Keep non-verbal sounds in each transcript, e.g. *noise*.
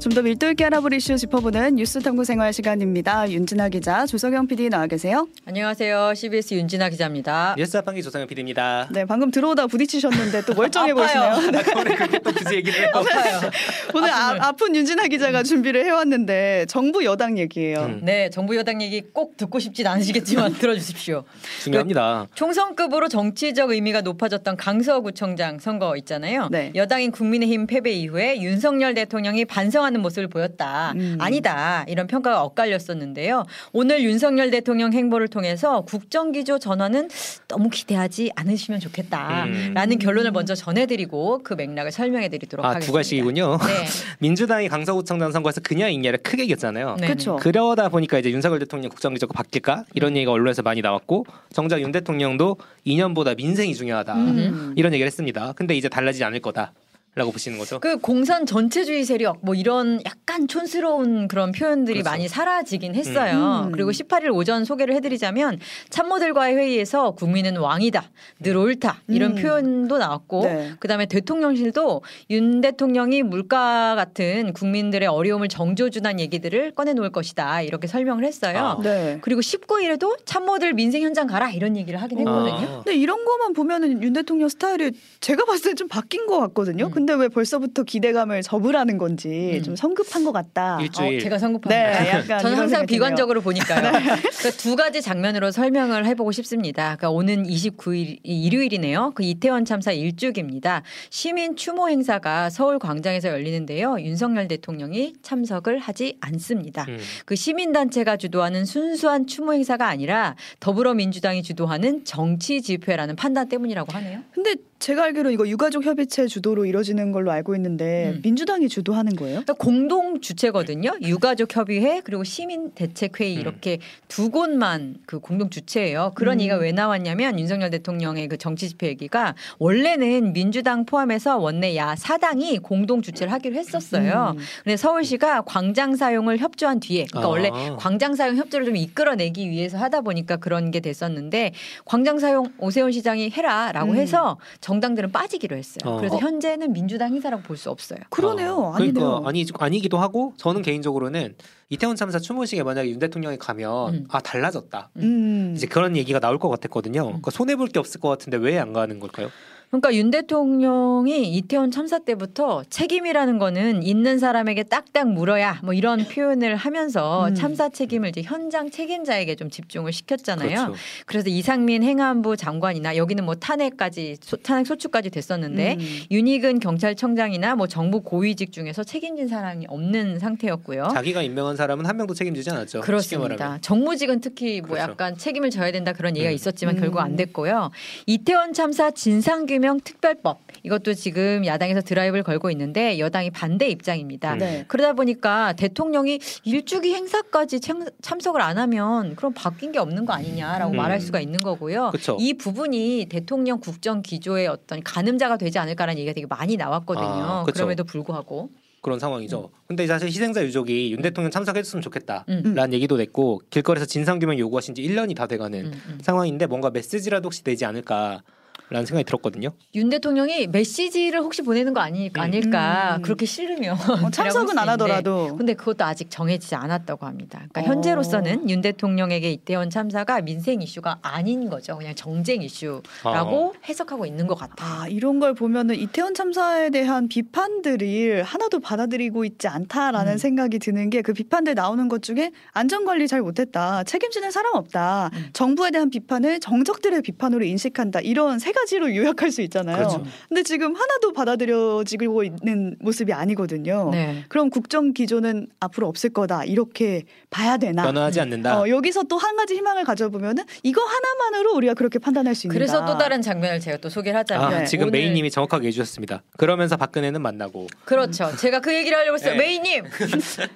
좀 더 밀도 있게 알아볼 이슈 짚어보는 뉴스 탐구 생활 시간입니다. 윤진아 기자, 조석영 PD 나와 계세요. 안녕하세요. CBS 윤진아 기자입니다. 예스 자판기 조석영 PD입니다. 네, 방금 들어오다 부딪히셨는데 또 멀쩡해. 보이시네요. 오늘 그렇게 또 굳이 얘기를 해요. 아파요. 오늘 아, 픈 윤진아 기자가 준비를 해왔는데 정부 여당 얘기예요. 음. 네, 정부 여당 얘기 꼭 듣고 싶진 않으시겠지만 *laughs* 들어주십시오. 중요합니다. 총선급으로 정치적 의미가 높아졌던 강서구청장 선거 있잖아요. 네. 여당인 국민의힘 패배 이후에 윤석열 대통령이 반성 하는 모습을 보였다. 음. 아니다. 이런 평가가 엇갈렸었는데요. 오늘 윤석열 대통령 행보를 통해서 국정기조 전환은 너무 기대하지 않으시면 좋겠다라는 음. 결론을 먼저 전해드리고 그 맥락을 설명해드리도록 아, 하겠습니다. 두 가지이군요. 네. *laughs* 민주당이 강서구청장 선거에서 그냐 있냐를 크게 이겼잖아요. 네. 그렇죠. 그러다 보니까 이제 윤석열 대통령 국정기조가 바뀔까 이런 얘기가 언론에서 많이 나왔고 정작 윤 대통령도 2년보다 민생이 중요하다 음. 이런 얘기를 했습니다. 근데 이제 달라지지 않을 거다 라고 보시는 거죠. 그 공산 전체주의 세력 뭐 이런 약간 촌스러운 그런 표현들이 그렇죠. 많이 사라지긴 했어요. 음. 그리고 18일 오전 소개를 해드리자면 참모들과의 회의에서 국민은 왕이다, 늘 옳다 이런 음. 표현도 나왔고 네. 그다음에 대통령실도 윤 대통령이 물가 같은 국민들의 어려움을 정조준한 얘기들을 꺼내놓을 것이다 이렇게 설명을 했어요. 아. 네. 그리고 19일에도 참모들 민생 현장 가라 이런 얘기를 하긴 했거든요. 아. 근데 이런 거만 보면은 윤 대통령 스타일이 제가 봤을 때 좀 바뀐 것 같거든요. 음. 근데 왜 벌써부터 기대감을 접으라는 건지 음. 좀 성급한 것 같다. 일주일. 어, 제가 네, 성급합니다. 약간 저는 항상 비관적으로 보니까요. *laughs* 그러니까 두 가지 장면으로 설명을 해보고 싶습니다. 그러니까 오는 29일 일요일이네요. 그 이태원 참사 일주기입니다. 시민 추모 행사가 서울 광장에서 열리는데요. 윤석열 대통령이 참석을 하지 않습니다. 음. 그 시민 단체가 주도하는 순수한 추모 행사가 아니라 더불어민주당이 주도하는 정치 집회라는 판단 때문이라고 하네요. 근데 제가 알기로 이거 유가족 협의체 주도로 이뤄지는 걸로 알고 있는데 음. 민주당이 주도하는 거예요? 그러니까 공동 주체거든요. 유가족 협의회 그리고 시민 대책 회의 음. 이렇게 두 곳만 그 공동 주체예요. 그런 음. 얘기가 왜 나왔냐면 윤석열 대통령의 그 정치 집회 얘기가 원래는 민주당 포함해서 원내 야 사당이 공동 주체를 하기로 했었어요. 음. 근데 서울시가 광장 사용을 협조한 뒤에 그러니까 아. 원래 광장 사용 협조를 좀 이끌어내기 위해서 하다 보니까 그런 게 됐었는데 광장 사용 오세훈 시장이 해라라고 음. 해서 정당들은 빠지기로 했어요. 어. 그래서 현재는 민주당 행사라고 볼 수 없어요. 그러네요. 어, 아니네요. 그러니까 아니 아니기도 하고 저는 개인적으로는 이태원 참사 추모식에 만약에 윤 대통령이 가면 음. 아 달라졌다. 음. 이제 그런 얘기가 나올 것 같았거든요. 그러니까 손해 볼 게 없을 것 같은데 왜 안 가는 걸까요? 그러니까 윤 대통령이 이태원 참사 때부터 책임이라는 거는 있는 사람에게 딱딱 물어야 뭐 이런 표현을 하면서 음. 참사 책임을 이제 현장 책임자에게 좀 집중을 시켰잖아요. 그렇죠. 그래서 이상민 행안부 장관이나 여기는 뭐 탄핵까지 소- 탄핵 소추까지 됐었는데 음. 윤희근 경찰청장이나 뭐 정부 고위직 중에서 책임진 사람이 없는 상태였고요. 자기가 임명한 사람은 한 명도 책임지지 않았죠. 그렇습니다. 정무직은 특히 뭐 그렇죠. 약간 책임을 져야 된다 그런 얘기가 음. 있었지만 음. 결국 안 됐고요. 이태원 참사 진상 규명 특별법 이것도 지금 야당에서 드라이브를 걸고 있는데 여당이 반대 입장입니다. 음. 네. 그러다 보니까 대통령이 일주기 행사까지 참, 참석을 안 하면 그럼 바뀐 게 없는 거 아니냐라고 음. 말할 수가 있는 거고요. 그쵸. 이 부분이 대통령 국정 기조의 어떤 가늠자가 되지 않을까라는 얘기가 되게 많이 나왔거든요. 아. 그럼에도 불구하고 그런 상황이죠. 근데 사실 희생자 유족이 윤 대통령 참석했으면 좋겠다라는 음. 얘기도 냈고 길거리에서 진상 규명 요구하신 지 1년이 다 돼가는 음, 음. 상황인데 뭔가 메시지라도 혹시 되지 않을까 라는 생각이 들었거든요. 윤 대통령이 메시지를 혹시 보내는 거 아니, 음. 아닐까 음. 그렇게 싫으면 어, *laughs* 참석은 안 하더라도 근데 그것도 아직 정해지지 않았다고 합니다. 그러니까 어. 현재로서는 윤 대통령에게 이태원 참사가 민생 이슈가 아닌 거죠. 그냥 정쟁 이슈라고 해석하고 있는 것 같아요. 아 이런 걸 보면은 이태원 참사에 대한 비판들이 하나도 받아들이고 있지 않다라는 음. 생각이 드는 게 그 비판들 나오는 것 중에 안전 관리 잘 못했다, 책임지는 사람 없다, 음. 정부에 대한 비판을 정적들의 비판으로 인식한다 이런 세 가지로 요약할 수 있잖아요. 그렇죠. 근데 지금 하나도 받아들여지고 있는 모습이 아니거든요. 네. 그럼 국정 기조는 앞으로 없을 거다 이렇게 봐야 되나? 변화하지 않는다. 어, 여기서 또 한 가지 희망을 가져보면은 이거 하나만으로 우리가 그렇게 판단할 수 있다. 그래서 또 다른 장면을 제가 또 소개를 하자면 아, 네. 지금 오늘- 메이님이 정확하게 해주셨습니다. 그러면서 박근혜는 만나고 그렇죠. 제가 그 얘기를 하려고 했어요. 네. 메이님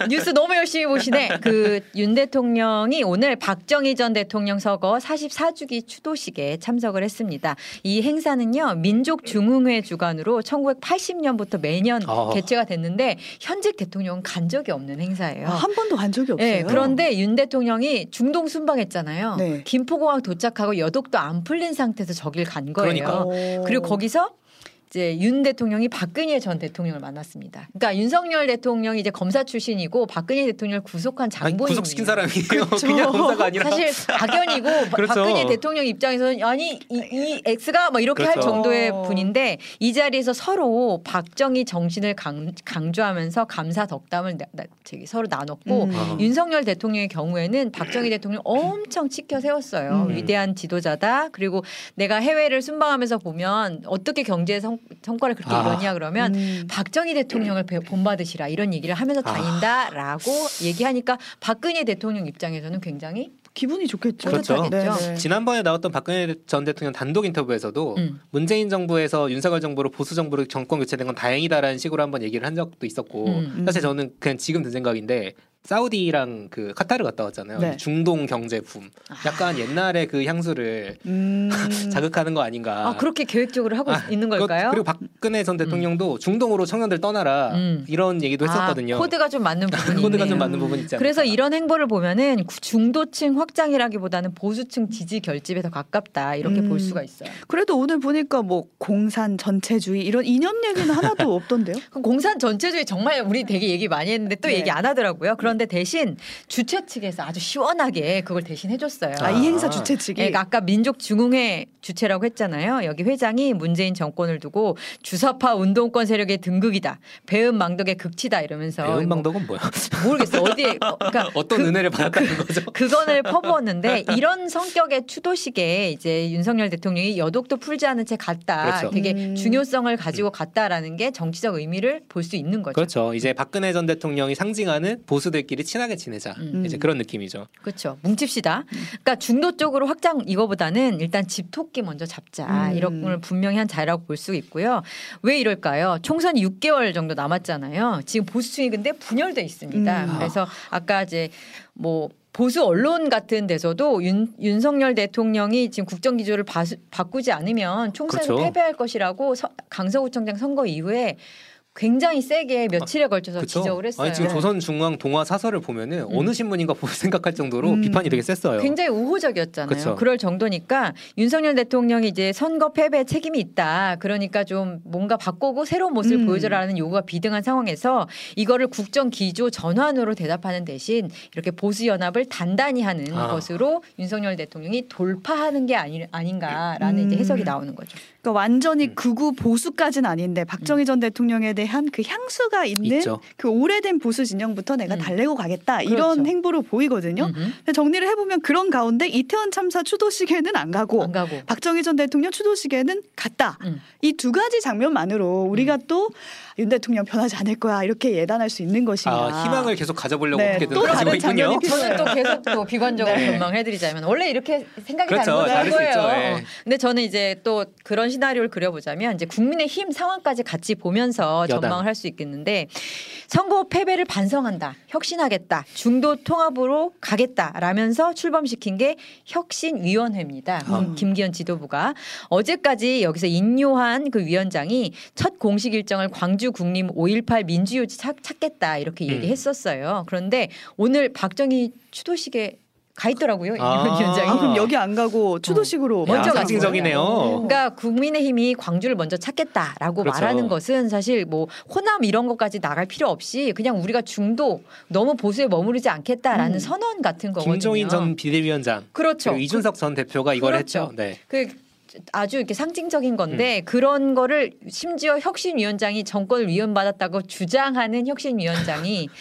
뉴스 너무 열심히 보시네. 그 윤 대통령이 오늘 박정희 전 대통령 서거 44주기 추도식에 참석을 했습니다. 이 행사는요 민족 중흥회 주관으로 1980년부터 매년 아. 개최가 됐는데 현직 대통령은 간 적이 없는 행사예요. 아, 한 번도 간 적이 없어요. 네, 그런데 윤 대통령이 중동 순방했잖아요. 네. 김포공항 도착하고 여독도 안 풀린 상태에서 저길 간 거예요. 그러니까. 오. 그리고 거기서 이제 윤 대통령이 박근혜 전 대통령을 만났습니다. 그러니까 윤석열 대통령이 이제 검사 출신이고 박근혜 대통령을 구속한 장본인 구속시킨 사람이에요. *laughs* 그냥 검사가 아니라 사실 악연이고 바- *laughs* 그렇죠. 박근혜 대통령 입장에서는 아니 이, 이 X가 막 이렇게 할 그렇죠. 정도의 어. 분인데 이 자리에서 서로 박정희 정신을 강, 강조하면서 감사 덕담을 나, 나- 서로 나눴고 음. 어. 윤석열 대통령의 경우에는 박정희 대통령 엄청 치켜 세웠어요. 음. 위대한 지도자다. 그리고 내가 해외를 순방하면서 보면 어떻게 경제 성, 성과를 그렇게 아. 이루냐 그러면 음. 박정희 대통령을 배- 본받으시라 이런 얘기를 하면서 아. 다닌다라고 얘기하니까 박근혜 대통령 입장에서는 굉장히 기분이 좋겠죠. 그렇죠. 네. 지난번에 나왔던 박근혜 전 대통령 단독 인터뷰에서도 음. 문재인 정부에서 윤석열 정부로 보수 정부로 정권 교체된 건 다행이다라는 식으로 한번 얘기를 한 적도 있었고 음. 사실 저는 그냥 지금 든 생각인데 사우디랑 그 카타르 갔다 왔잖아요. 네. 중동 경제 붐. 약간 옛날에 그 향수를 음. *laughs* 자극하는 거 아닌가. 아 그렇게 계획적으로 하고 아, 있는 걸까요? 그리고 박근혜 전 대통령도 중동으로 청년들 떠나라 음. 이런 얘기도 했었거든요. 아, 코드가 좀 맞는 *laughs* 부분이 코드가. 좀 맞는 부분 않을까. 그래서 이런 행보를 보면은 구- 중도층 확장이라기보다는 보수층 지지 결집에 더 가깝다 이렇게 음. 볼 수가 있어요. 그래도 오늘 보니까 뭐 공산 전체주의 이런 이념 얘기는 하나도 *laughs* 없던데요. 그 공산 전체주의 정말 우리 되게 얘기 많이 했는데 또 네. 얘기 안 하더라고요. 그런 데 대신 주최 측에서 아주 시원하게 그걸 대신 해줬어요. 아, 이 행사 주최 측이 예, 아까 민족 중흥회 주체라고 했잖아요. 여기 회장이 문재인 정권을 두고 주사파 운동권 세력의 등극이다. 배은 망덕의 극치다 이러면서 뭐 배은망덕은 뭐야? 모르겠어 어디에 어, 그러니까 *laughs* 어떤 그- 은혜를 받았다는 거죠? *laughs* 그건을 퍼부었는데 이런 성격의 추도식에 이제 윤석열 대통령이 여독도 풀지 않은 채 갔다. 그렇죠. 되게 음. 중요성을 가지고 갔다라는 게 정치적 의미를 볼 수 있는 거죠. 그렇죠. 이제 박근혜 전 대통령이 상징하는 보수들 끼리 친하게 지내자. 음. 이제 그런 느낌이죠. 그렇죠. 뭉칩시다. 그러니까 중도 쪽으로 확장 이거보다는 일단 집토끼 먼저 잡자. 음. 이런 걸 분명히 한 자리라고 볼 수 있고요. 왜 이럴까요? 총선이 6개월 정도 남았잖아요. 지금 보수층이 근데 분열돼 있습니다. 음. 그래서 아까 이제 뭐 보수 언론 같은 데서도 윤, 윤석열 대통령이 지금 국정 기조를 바, 바꾸지 않으면 총선에서 그렇죠. 패배할 것이라고 서- 강서구청장 선거 이후에 굉장히 세게 며칠에 걸쳐서 그렇죠. 지적을 했어요. 아니 지금 조선중앙 동화 사설을 보면은 음. 어느 신문인가 보- *laughs* 생각할 정도로 음. 비판이 되게 셌어요. 굉장히 우호적이었잖아요. 그쵸. 그럴 정도니까 윤석열 대통령이 이제 선거 패배에 책임이 있다. 그러니까 좀 뭔가 바꾸고 새로운 모습을 음. 보여줘라는 요구가 비등한 상황에서 이거를 국정 기조 전환으로 대답하는 대신 이렇게 보수 연합을 단단히 하는 아. 것으로 윤석열 대통령이 돌파하는 게 아니, 아닌가라는 음. 이제 해석이 나오는 거죠. 그러니까 완전히 음. 극우 보수까지는 아닌데 박정희 전 대통령에 대한 그 향수가 있는 있죠. 그 오래된 보수 진영부터 내가 음. 달래고 가겠다 이런 그렇죠. 행보로 보이거든요. 정리를 해보면 그런 가운데 이태원 참사 추도식에는 안 가고 안 가고. 박정희 전 대통령 추도식에는 갔다. 음. 이두 가지 장면만으로 우리가 또 윤 대통령 변하지 않을 거야 이렇게 예단할 수 있는 것인가. 아, 희망을 계속 가져보려고 네, 어떻게든 또 가지고 다른 있군요. 저는 또 계속 또 *laughs* 비관적으로 네. 전망해드리자면 원래 이렇게 생각이 그렇죠. 다른 거예요. 어. 근데 저는 이제 또 그런 시나리오를 그려보자면 이제 국민의 힘 상황까지 같이 보면서 여당. 전망을 할 수 있겠는데 선거 패배를 반성한다, 혁신하겠다, 중도 통합으로 가겠다라면서 출범시킨 게 혁신위원회입니다. 아. 김기현 지도부가 어제까지 여기서 인요한 그 위원장이 첫 공식 일정을 광주 국림 5.18 민주유지 찾, 찾겠다 이렇게 음. 얘기했었어요. 그런데 오늘 박정희 추도식에 가 있더라고요. 아. 위원장이. 아, 그럼 여기 안 가고 추도식으로 먼저 야, 갔어요. 상징적이네요. 그러니까 국민의힘이 광주를 먼저 찾겠다라고 그렇죠. 말하는 것은 사실 뭐 호남 이런 것까지 나갈 필요 없이 그냥 우리가 중도 너무 보수에 머무르지 않겠다라는 음. 선언 같은 거거든요. 김종인 전 비대위원장 그렇죠. 이준석 전 대표가 이걸 그렇죠. 했죠. 네. 그 아주 이렇게 상징적인 건데 그런 거를 심지어 혁신위원장이 정권을 위헌받았다고 주장하는 혁신위원장이 *laughs*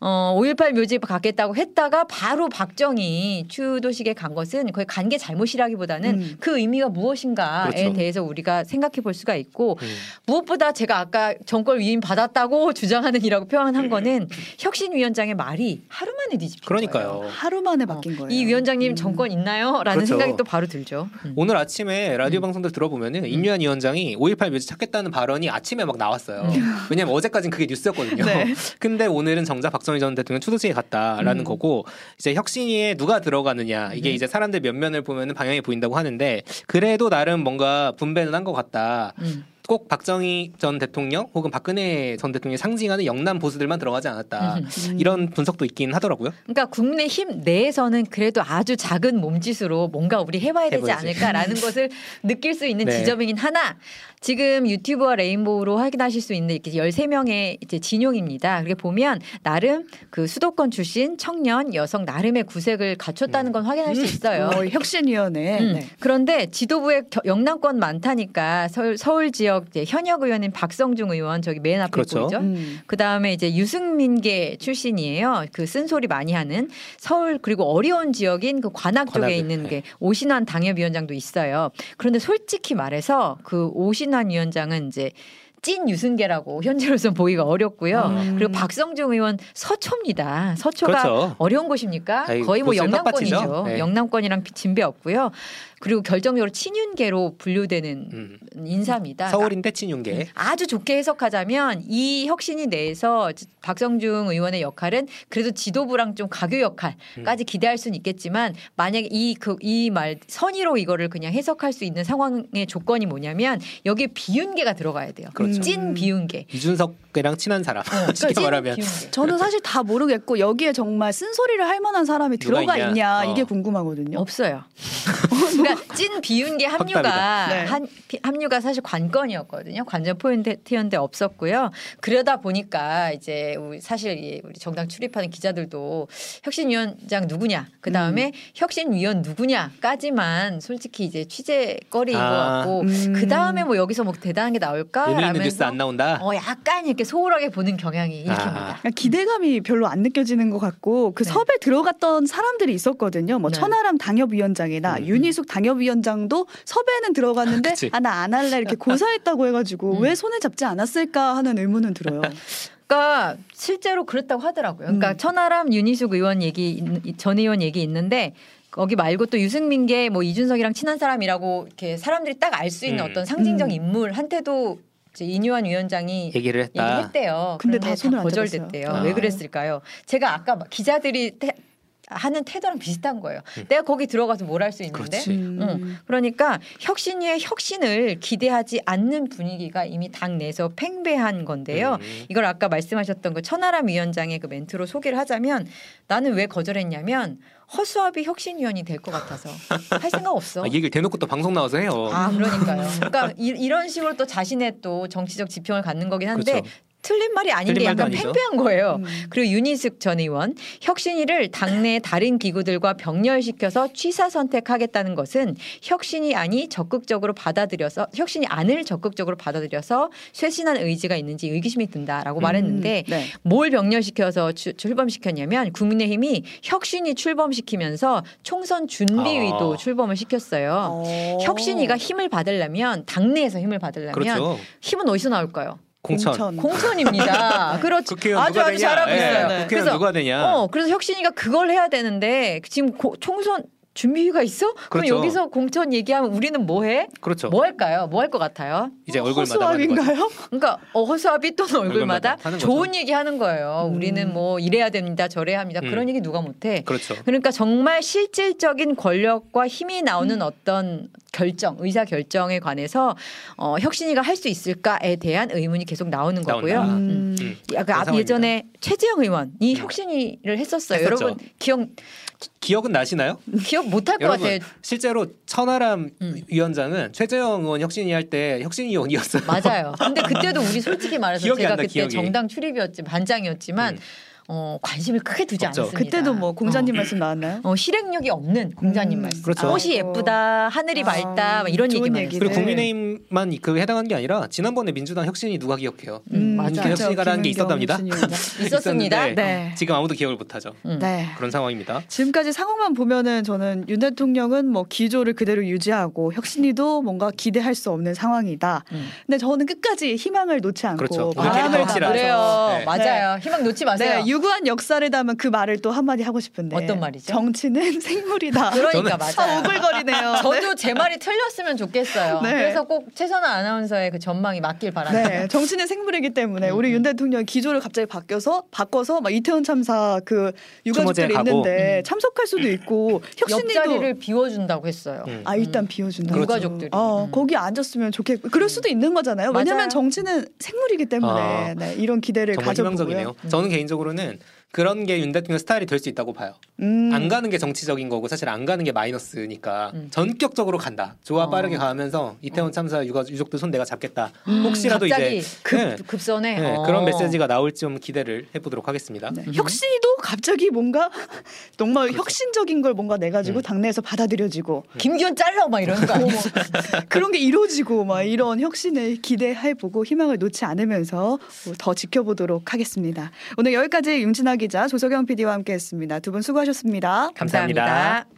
어, 5.18 묘지 가겠다고 했다가 바로 박정희 추도식에 간 것은 거의 간 게 잘못이라기보다는 음. 그 의미가 무엇인가에 그렇죠. 대해서 우리가 생각해 볼 수가 있고 음. 무엇보다 제가 아까 정권 위임 받았다고 *laughs* 주장하는 이라고 표현한 거는 혁신위원장의 말이 하루 만에 뒤집힌 거예요. 그러니까요. 하루 만에 바뀐 거예요. 이 위원장님 음. 정권 있나요? 라는 그렇죠. 생각이 또 바로 들죠. 음. 오늘 아침에 라디오 음. 방송들 들어보면은 인류한 위원장이 5.18 묘지 찾겠다는 발언이 아침에 막 나왔어요. 음. 왜냐면 어제까지는 그게 뉴스였거든요. *laughs* 네. 근데 오늘은 정작 박정 희 전 대통령 추도식에 갔다라는 음. 거고 이제 혁신위에 누가 들어가느냐 이게 음. 이제 사람들 몇 면을 보면은 방향이 보인다고 하는데 그래도 나름 뭔가 분배는 한 것 같다. 음. 꼭 박정희 전 대통령 혹은 박근혜 전 대통령이 상징하는 영남 보수들만 들어가지 않았다. 음. 이런 분석도 있긴 하더라고요. 그러니까 국민의힘 내에서는 그래도 아주 작은 몸짓으로 뭔가 우리 해봐야 되지 해보지. 않을까라는 *laughs* 것을 느낄 수 있는 네. 지점이긴 하나 지금 유튜브와 레인보우로 확인하실 수 있는 이렇게 13명의 이제 진용입니다. 그렇게 보면 나름 그 수도권 출신 청년 여성 나름의 구색을 갖췄다는 건 확인할 수 있어요. 어, 혁신위원회. 음, 네. 그런데 지도부에 겨- 영남권 많다니까 서울, 서울 지역 이제 현역 의원인 박성중 의원 저기 맨 앞에 그렇죠. 보이죠. 음. 그 다음에 이제 유승민계 출신이에요. 그 쓴소리 많이 하는 서울 그리고 어려운 지역인 그 관악 쪽에 관악을, 있는 네. 게 오신환 당협위원장도 있어요. 그런데 솔직히 말해서 그 오신환 위원장은 이제 찐 유승계라고 *laughs* 현재로서 보기가 어렵고요. 음. 그리고 박성중 의원 서초입니다. 서초가 그렇죠. 어려운 곳입니까? 아이, 거의 뭐 영남권이죠. 네. 영남권이랑 진배 없고요. 그리고 결정적으로 친윤계로 분류되는 음. 인사입니다. 서울인데 친윤계. 아주 좋게 해석하자면 이 혁신이 내에서 박성중 의원의 역할은 그래도 지도부랑 좀 가교 음. 역할까지 기대할 수는 있겠지만 만약에 이 그 이 말 선의로 이거를 그냥 해석할 수 있는 상황의 조건이 뭐냐면 여기에 비윤계가 들어가야 돼요. 그렇죠. 찐 비윤계. 이준석이랑 친한 사람. 쉽게 찐 말하면 비윤계. 저는 사실 다 모르겠고 여기에 정말 쓴소리를 할 만한 사람이 들어가 있냐? 있냐, 어. 이게 궁금하거든요. 없어요. *laughs* 그러니까 찐 비윤계 합류가. 네. 한 피- 합류가 사실 관건이었거든요. 관전 포인트였는데 없었고요. 그러다 보니까 이제 우리 사실 이 우리 정당 출입하는 기자들도 혁신위원장 누구냐, 그 다음에 혁신위원 누구냐까지만 솔직히 이제 취재거리인 아. 것 같고 음. 그 다음에 뭐 여기서 뭐 대단한 게 나올까? 의미 있는 뉴스 라면서 안 나온다. 어 약간 이렇게 소홀하게 보는 경향이 일으킵니다. 아. 그러니까 기대감이 별로 안 느껴지는 것 같고 그 네. 섭외 들어갔던 사람들이 있었거든요. 뭐 네. 천하람 당협위원장이나 음. 윤희 숙 당협위원장도 섭외는 들어갔는데. 아 나 안 할래 이렇게 고사했다고 해가지고 음. 왜 손을 잡지 않았을까 하는 의문은 들어요. *laughs* 그러니까 실제로 그렇다고 하더라고요. 그러니까 음. 천하람 윤희숙 의원 얘기 있- 전 의원 얘기 있는데 거기 말고 또 유승민계 뭐 이준석이랑 친한 사람이라고 이렇게 사람들이 딱 알 수 있는 음. 어떤 상징적 음. 인물한테도 이제 인유한 위원장이 얘기를 했다. 얘기했대요. 근데 그런데 다 손을 안 거절됐대요. 잡았어요. 왜 아. 그랬을까요? 제가 아까 막 기자들이 태- 하는 태도랑 비슷한 거예요. 음. 내가 거기 들어가서 뭘 할 수 있는데 그렇지. 음. 응. 그러니까 혁신위의 혁신을 기대하지 않는 분위기가 이미 당 내에서 팽배한 건데요. 음. 이걸 아까 말씀하셨던 그 천하람 위원장의 그 멘트로 소개를 하자면 나는 왜 거절했냐면 허수아비 혁신위원이 될 것 같아서 할 생각 없어. *laughs* 아, 이 얘기를 대놓고 또 방송 나와서 해요. 아 그러니까요. *laughs* 그러니까 이, 런 식으로 또 자신의 또 정치적 지평을 갖는 거긴 한데 그렇죠. 틀린 말이 아닌 틀린 게 약간 아니죠. 팽배한 거예요. 음. 그리고 윤희숙 전 의원 혁신위를 당내 다른 기구들과 병렬시켜서 취사 선택하겠다는 것은 혁신이 아니 적극적으로 받아들여서 혁신이 안을 적극적으로 받아들여서 쇄신한 의지가 있는지 의기심이 든다라고 말했는데 네. 뭘 병렬시켜서 추- 출범시켰냐면 국민의힘이 혁신이 출범시키면서 총선 준비위도 아. 출범을 시켰어요. 어. 혁신이가 힘을 받으려면 당내에서 힘을 받으려면 그렇죠. 힘은 어디서 나올까요? 공천. 공천 입니다. *laughs* 그렇죠. 국회의원 아주 아주 되냐? 잘하고 예, 있어요. 국회의원 그래서 누가 되냐? 어, 그래서 혁신이가 그걸 해야 되는데 지금 고- 총선 준비가 있어? 그럼 그렇죠. 여기서 공천 얘기하면 우리는 뭐 해? 그렇죠. 뭐 할까요? 뭐 할 것 같아요? 이제 얼굴마다 하는 거죠. 허수아비인가요? 그러니까 어, 허수아비 또는 얼굴마다 얼굴마다 좋은 얘기 하는 거예요. 음. 우리는 뭐 이래야 됩니다. 저래야 합니다. 음. 그런 얘기 누가 못 해? 그렇죠. 그러니까 정말 실질적인 권력과 힘이 음. 나오는 어떤 결정, 의사 결정에 관해서 어, 혁신이가 할 수 있을까에 대한 의문이 계속 나오는 거고요. 음. 음. 앞 상황입니다. 예전에 최재형 의원이 음. 혁신이를 했었어요. 했었죠. 여러분 기억 기억은 나시나요? 기억 못할 것 같아요. 실제로 천하람 음. 위원장은 최재형 의원 혁신위 할때 혁신위원이었어요. 맞아요. 근데 *laughs* 그때도 우리 솔직히 말해서 제가 나, 그때 기억이. 정당 출입이었지 반장이었지만 음. 어, 관심을 크게 두지 없죠. 않았습니다. 그때도 뭐 공자님 어. 말씀 나왔나요? 어, 실행력이 없는 공자님 음, 말씀. 그렇죠. 꽃이 예쁘다, 하늘이 아, 밝다, 막 이런 얘기만. 했어요. 그리고 국민의힘만 그 해당한 게 아니라 지난번에 민주당 혁신이 누가 기억해요? 음, 맞아요. 맞아요. 혁신이가라는 게 있었답니다. *laughs* 있었습니다. 네. 지금 아무도 기억을 못하죠. 음. 네. 그런 상황입니다. 지금까지 상황만 보면은 저는 윤 대통령은 뭐 기조를 그대로 유지하고 혁신이도 뭔가 기대할 수 없는 상황이다. 음. 근데 저는 끝까지 희망을 놓지 않고 그렇죠. 아, 바람을 확실하죠. 그래요. 네. 맞아요. 희망 놓지 마세요. 네, 유구한 역사를 담은 그 말을 또 한마디 하고 싶은데 어떤 말이죠? 정치는 *laughs* 생물이다. 그러니까 맞아요. 아, 오글거리네요. *laughs* 저도 제 말이 틀렸으면 좋겠어요. 네. 그래서 꼭 최선아 아나운서의 그 전망이 맞길 바랍니다. 네, 정치는 생물이기 때문에 음, 우리 음. 윤 대통령 기조를 갑자기 바뀌어서 바꿔서 막 이태원 참사 그 유가족들이. 있는데 음. 참석할 수도 있고 혁신이도 옆자리를 비워준다고 했어요. 음. 아 일단 비워준다. 그렇죠. 유가족들이. 어, 음. 거기 앉았으면 좋겠고 그럴 수도 있는 거잖아요. 왜냐하면 정치는 생물이기 때문에 아, 네, 이런 기대를 가져보고요. 희망적이네요. 음. 저는 개인적으로는 And. 그런 게 윤 대통령 스타일이 될 수 있다고 봐요. 음. 안 가는 게 정치적인 거고 사실 안 가는 게 마이너스니까 음. 전격적으로 간다. 좋아 어. 빠르게 가면서 이태원 참사 유가, 유족들 손 내가 잡겠다. 음, 혹시라도 갑자기 이제 급, 네. 급선해. 네, 어. 그런 메시지가 나올지 좀 기대를 해보도록 하겠습니다. 네. 음. 혁신이도 갑자기 뭔가 *laughs* 정말 혁신적인 걸 뭔가 내 가지고 음. 당내에서 받아들여지고 김기현 잘라 막 이런 거? *laughs* 그런 게 이루어지고 막 이런 혁신을 기대해보고 희망을 놓지 않으면서 더 지켜보도록 하겠습니다. 오늘 여기까지 윤진아 기자, 조석영 PD와 함께했습니다. 두 분 수고하셨습니다. 감사합니다. 감사합니다.